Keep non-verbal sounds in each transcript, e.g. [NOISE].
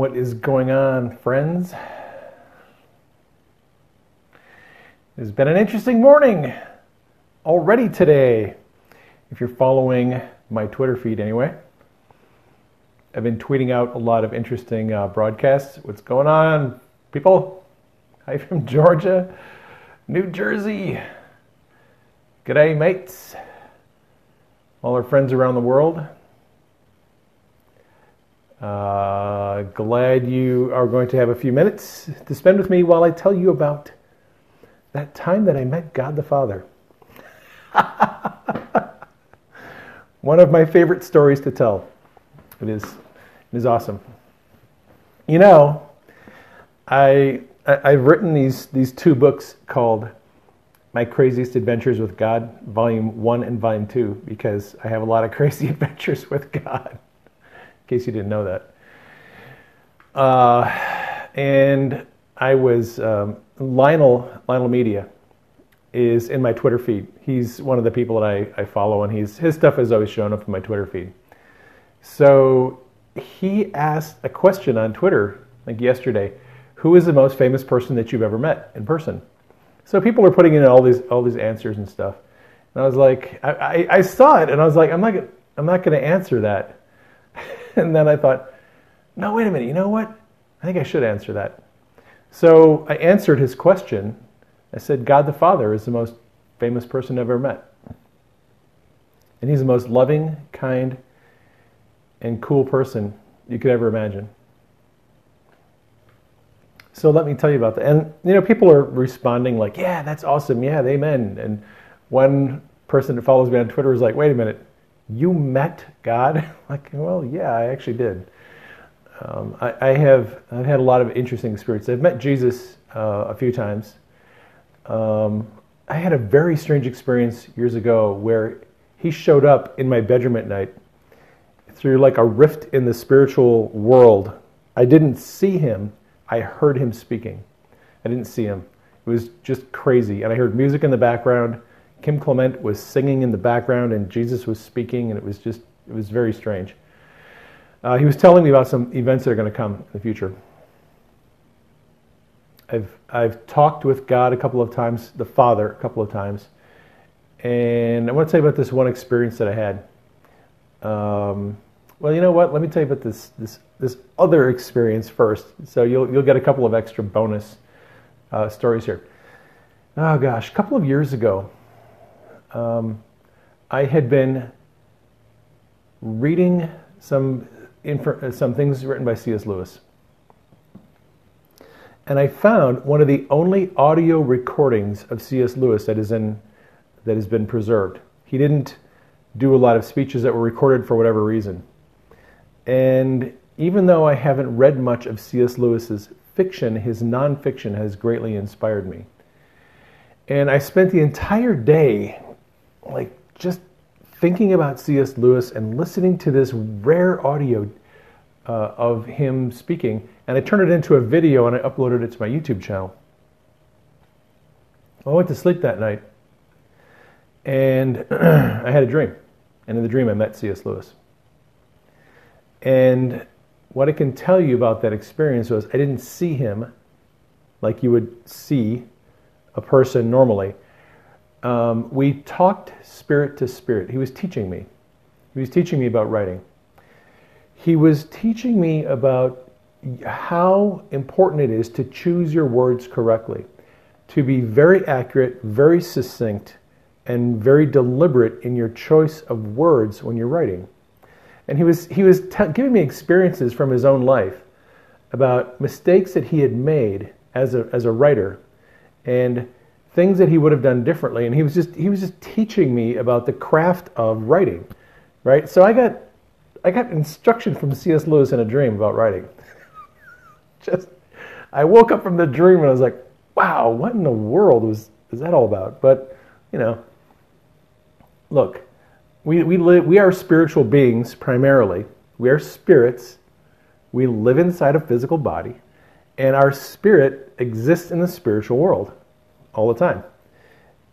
What is going on, friends? It's been an interesting morning already today. If you're following my Twitter feed anyway, I've been tweeting out a lot of interesting uh, broadcasts. What's going on, people? Hi from [LAUGHS] Georgia, New Jersey. G'day, mates. All our friends around the world. Uh, glad you are going to have a few minutes to spend with me while I tell you about that time that I met God the Father. [LAUGHS] One of my favorite stories to tell. It is, it is awesome. You know, I, I have written these these two books called My Craziest Adventures with God, Volume One and Volume Two, because I have a lot of [LAUGHS] crazy adventures with God case you didn't know that. Uh, and I was um, Lionel Lionel Media is in my Twitter feed. He's one of the people that I, I follow, and he's his stuff has always shown up in my Twitter feed. So he asked a question on Twitter, like yesterday, who is the most famous person that you've ever met in person? So people are putting in all these all these answers and stuff, and I was like, I, I, I saw it, and I was like, I'm not I'm not going to answer that [LAUGHS] [LAUGHS] and then I thought, no, wait a minute, you know what? I think I should answer that. So I answered his question. I said, God the Father is the most famous person I've ever met. And he's the most loving, kind, and cool person you could ever imagine. So let me tell you about that. And you know, people are responding like, "Yeah, that's awesome. Yeah, amen." And one person that follows me on Twitter was like, "Wait a minute you met God? [LAUGHS] like, well, yeah, I actually did. Um, I, I, have I've had a lot of interesting experiences. I've met Jesus uh, a few times. Um, I had a very strange experience years ago where he showed up in my bedroom at night through like a rift in the spiritual world. I didn't see him. I heard him speaking. I didn't see him. It was just crazy. And I heard music in the background. Kim Clement was singing in the background and Jesus was speaking, and it was just, it was very strange. Uh, he was telling me about some events that are going to come in the future. I've, I've talked with God a couple of times, the Father a couple of times, and I want to tell you about this one experience that I had. Um, well, you know what? Let me tell you about this, this, this other experience first. So you'll, you'll get a couple of extra bonus uh, stories here. Oh gosh, a couple of years ago, um, I had been reading some, infor- some things written by C.S. Lewis. And I found one of the only audio recordings of C.S. Lewis that is in that has been preserved. He didn't do a lot of speeches that were recorded for whatever reason. And even though I haven't read much of C.S. Lewis's fiction, his nonfiction has greatly inspired me. And I spent the entire day like just thinking about C.S. Lewis and listening to this rare audio uh, of him speaking, and I turned it into a video and I uploaded it to my YouTube channel. I went to sleep that night, and [CLEARS THROAT] I had a dream, and in the dream I met C.S. Lewis. And what I can tell you about that experience was I didn't see him like you would see a person normally um, we talked spirit to spirit. He was teaching me. He was teaching me about writing. He was teaching me about how important it is to choose your words correctly, to be very accurate, very succinct, and very deliberate in your choice of words when you're writing. And he was, he was t- giving me experiences from his own life about mistakes that he had made as a, as a writer and things that he would have done differently. And he was just he was just teaching me about the craft of writing right? So i got i got instruction from cs lewis in a dream about writing. [LAUGHS] Just i woke up from the dream and i was like wow what in the world was is that all about? But you know look we we live we are spiritual beings primarily. We are spirits. We live inside a physical body. And our spirit exists in the spiritual world all the time.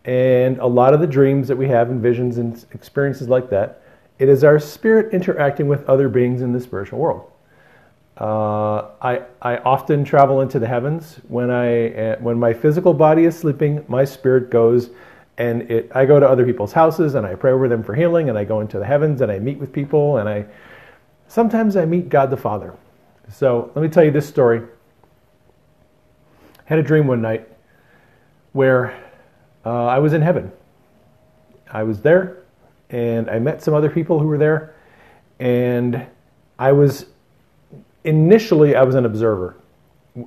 And a lot of the dreams that we have and visions and experiences like that, it is our spirit interacting with other beings in the spiritual world. Uh, I, I often travel into the heavens. When, I, uh, when my physical body is sleeping, my spirit goes and it, I go to other people's houses and I pray over them for healing and I go into the heavens and I meet with people and I sometimes I meet God the Father. So let me tell you this story. I had a dream one night where uh, I was in heaven. I was there and I met some other people who were there and I was initially I was an observer,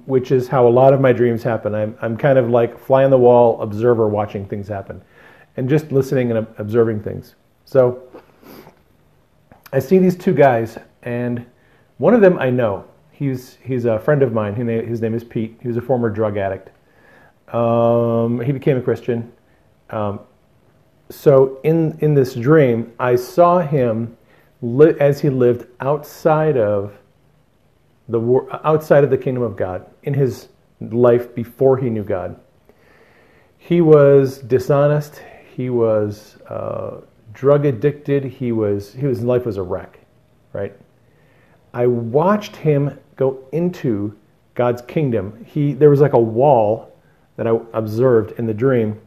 which is how a lot of my dreams happen. I'm, I'm kind of like fly on the wall observer watching things happen and just listening and observing things. So I see these two guys, and one of them I know. He's, he's a friend of mine. His name is Pete. He was a former drug addict. Um, he became a Christian. Um, so in, in this dream, I saw him li- as he lived outside of the outside of the kingdom of God in his life before he knew God. He was dishonest. He was uh, drug addicted. He was his life was a wreck, right? I watched him go into God's kingdom. He there was like a wall that I observed in the dream,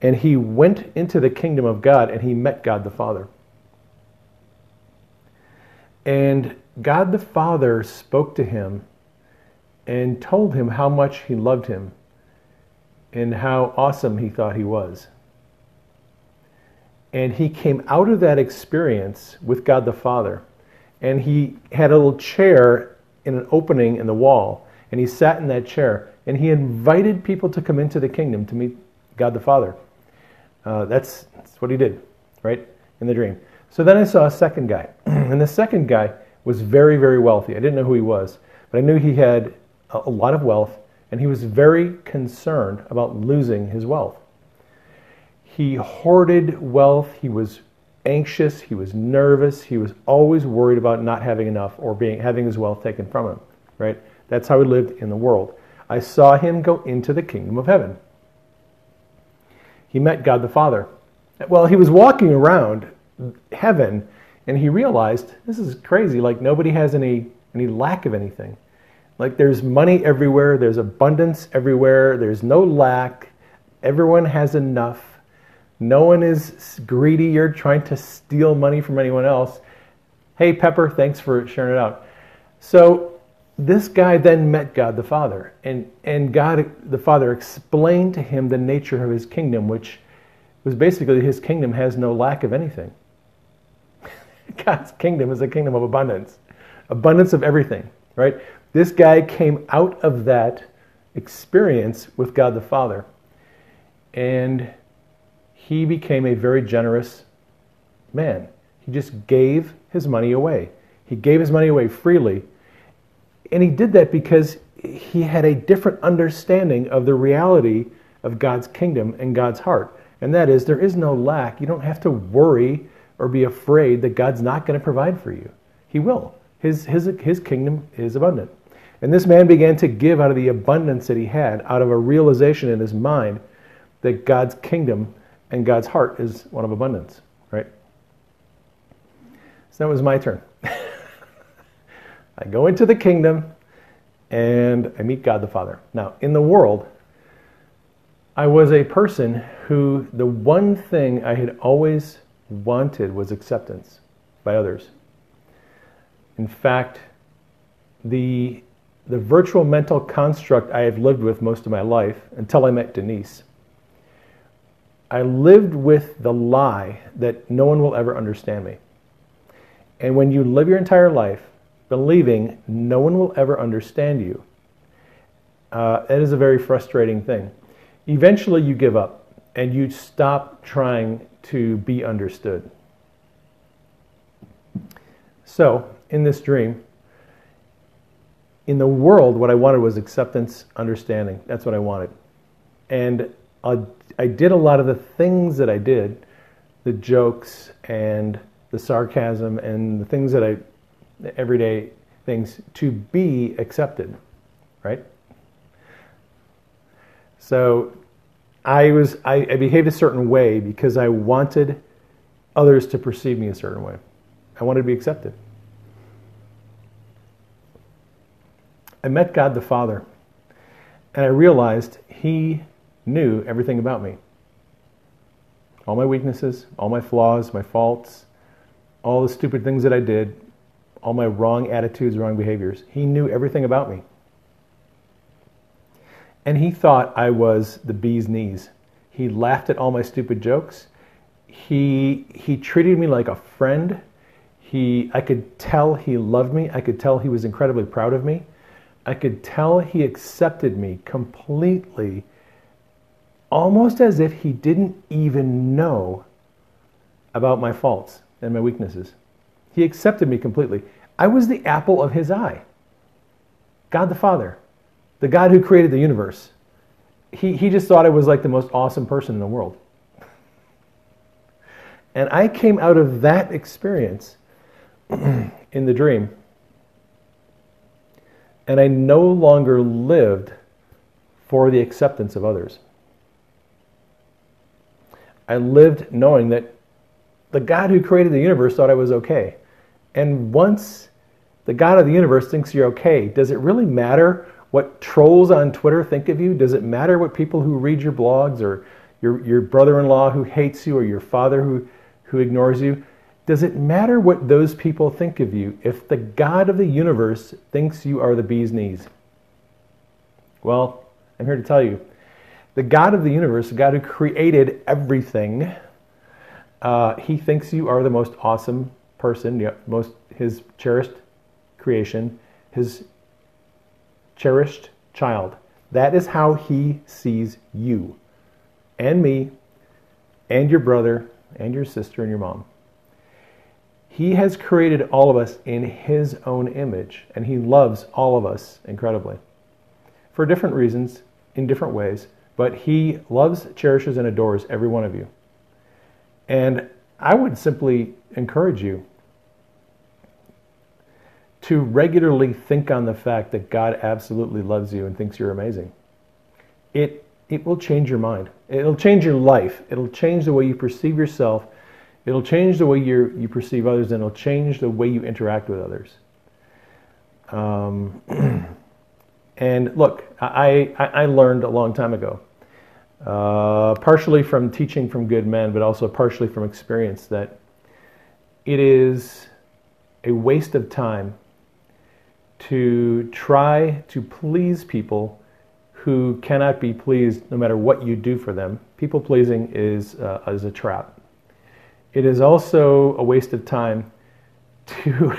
and he went into the kingdom of God and he met God the Father. And God the Father spoke to him and told him how much he loved him and how awesome he thought he was. And he came out of that experience with God the Father. And he had a little chair in an opening in the wall. And he sat in that chair. And he invited people to come into the kingdom to meet God the Father. Uh, that's, that's what he did, right? In the dream. So then I saw a second guy. [CLEARS THROAT] and the second guy was very, very wealthy. I didn't know who he was, but I knew he had a lot of wealth and he was very concerned about losing his wealth. He hoarded wealth, he was anxious, he was nervous, he was always worried about not having enough or being having his wealth taken from him, right? That's how he lived in the world. I saw him go into the kingdom of heaven. He met God the Father. Well, he was walking around heaven and he realized this is crazy like nobody has any any lack of anything like there's money everywhere there's abundance everywhere there's no lack everyone has enough no one is greedy you're trying to steal money from anyone else hey pepper thanks for sharing it out so this guy then met god the father and and god the father explained to him the nature of his kingdom which was basically his kingdom has no lack of anything [LAUGHS] God's kingdom is a kingdom of abundance, abundance of everything, right? This guy came out of that experience with God the Father, and he became a very generous man. He just gave his money away. He gave his money away freely. And he did that because he had a different understanding of the reality of God's kingdom and God's heart. And that is, there is no lack. You don't have to worry or be afraid that God's not going to provide for you. He will. His, his, his kingdom is abundant. And this man began to give out of the abundance that he had, out of a realization in his mind that God's kingdom and God's heart is one of abundance, right? So that was my turn. I go into the kingdom and I meet God the Father. Now, in the world, I was a person who the one thing I had always wanted was acceptance by others. In fact, the, the virtual mental construct I have lived with most of my life until I met Denise, I lived with the lie that no one will ever understand me. And when you live your entire life believing no one will ever understand you, uh, that is a very frustrating thing. Eventually, you give up and you stop trying to be understood. So, in this dream, in the world, what I wanted was acceptance, understanding. That's what I wanted. And I, I did a lot of the things that I did, the jokes and the sarcasm and the things that I, everyday things, to be accepted, right? So I was I, I behaved a certain way because I wanted others to perceive me a certain way. I wanted to be accepted. I met God the Father, and I realized He knew everything about me all my weaknesses, all my flaws, my faults, all the stupid things that I did, all my wrong attitudes, wrong behaviors. He knew everything about me. And he thought I was the bee's knees. He laughed at all my stupid jokes. He, he treated me like a friend. He, I could tell he loved me. I could tell he was incredibly proud of me. I could tell he accepted me completely, almost as if he didn't even know about my faults and my weaknesses. He accepted me completely. I was the apple of his eye. God the Father, the God who created the universe. He, he just thought I was like the most awesome person in the world. And I came out of that experience [CLEARS THROAT] in the dream. And I no longer lived for the acceptance of others. I lived knowing that the God who created the universe thought I was okay. And once the God of the universe thinks you're okay, does it really matter what trolls on Twitter think of you? Does it matter what people who read your blogs or your, your brother in law who hates you or your father who who ignores you, does it matter what those people think of you if the God of the universe thinks you are the bee's knees? Well, I'm here to tell you the God of the universe, the God who created everything, uh, he thinks you are the most awesome person, most his cherished creation, his cherished child. That is how he sees you and me and your brother and your sister and your mom. He has created all of us in His own image, and He loves all of us incredibly. For different reasons, in different ways, but He loves, cherishes, and adores every one of you. And I would simply encourage you to regularly think on the fact that God absolutely loves you and thinks you're amazing. It it will change your mind. It'll change your life. It'll change the way you perceive yourself. It'll change the way you you perceive others, and it'll change the way you interact with others. Um, [CLEARS THROAT] and look, I, I, I, learned a long time ago, uh, partially from teaching from good men, but also partially from experience, that it is a waste of time to try to please people who cannot be pleased no matter what you do for them. People pleasing is, uh, is a trap. It is also a waste of time to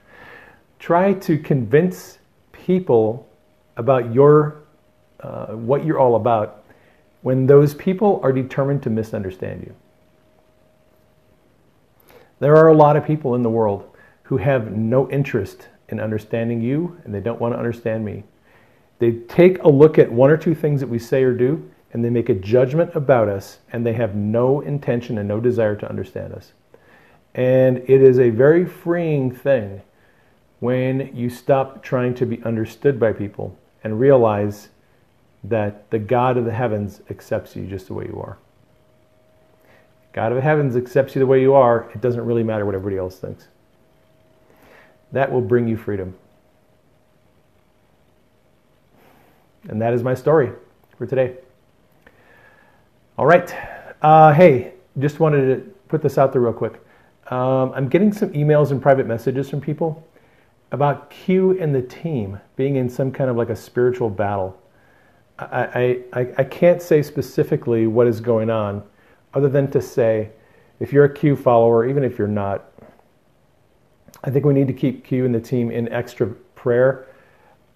[LAUGHS] try to convince people about your, uh, what you're all about when those people are determined to misunderstand you. There are a lot of people in the world who have no interest in understanding you and they don't want to understand me. They take a look at one or two things that we say or do, and they make a judgment about us, and they have no intention and no desire to understand us. And it is a very freeing thing when you stop trying to be understood by people and realize that the God of the heavens accepts you just the way you are. God of the heavens accepts you the way you are. It doesn't really matter what everybody else thinks. That will bring you freedom. And that is my story for today. All right. Uh, hey, just wanted to put this out there real quick. Um, I'm getting some emails and private messages from people about Q and the team being in some kind of like a spiritual battle. I, I, I can't say specifically what is going on, other than to say, if you're a Q follower, even if you're not, I think we need to keep Q and the team in extra prayer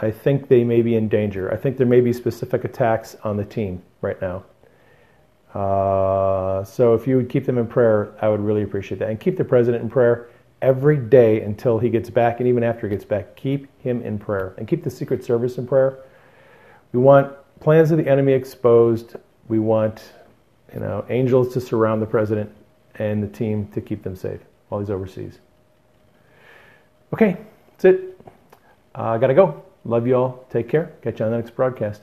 I think they may be in danger. I think there may be specific attacks on the team right now. Uh, so if you would keep them in prayer, I would really appreciate that. And keep the president in prayer every day until he gets back, and even after he gets back, keep him in prayer. And keep the Secret Service in prayer. We want plans of the enemy exposed. We want, you know, angels to surround the president and the team to keep them safe while he's overseas. Okay, that's it. I uh, gotta go. Love you all. Take care. Catch you on the next broadcast.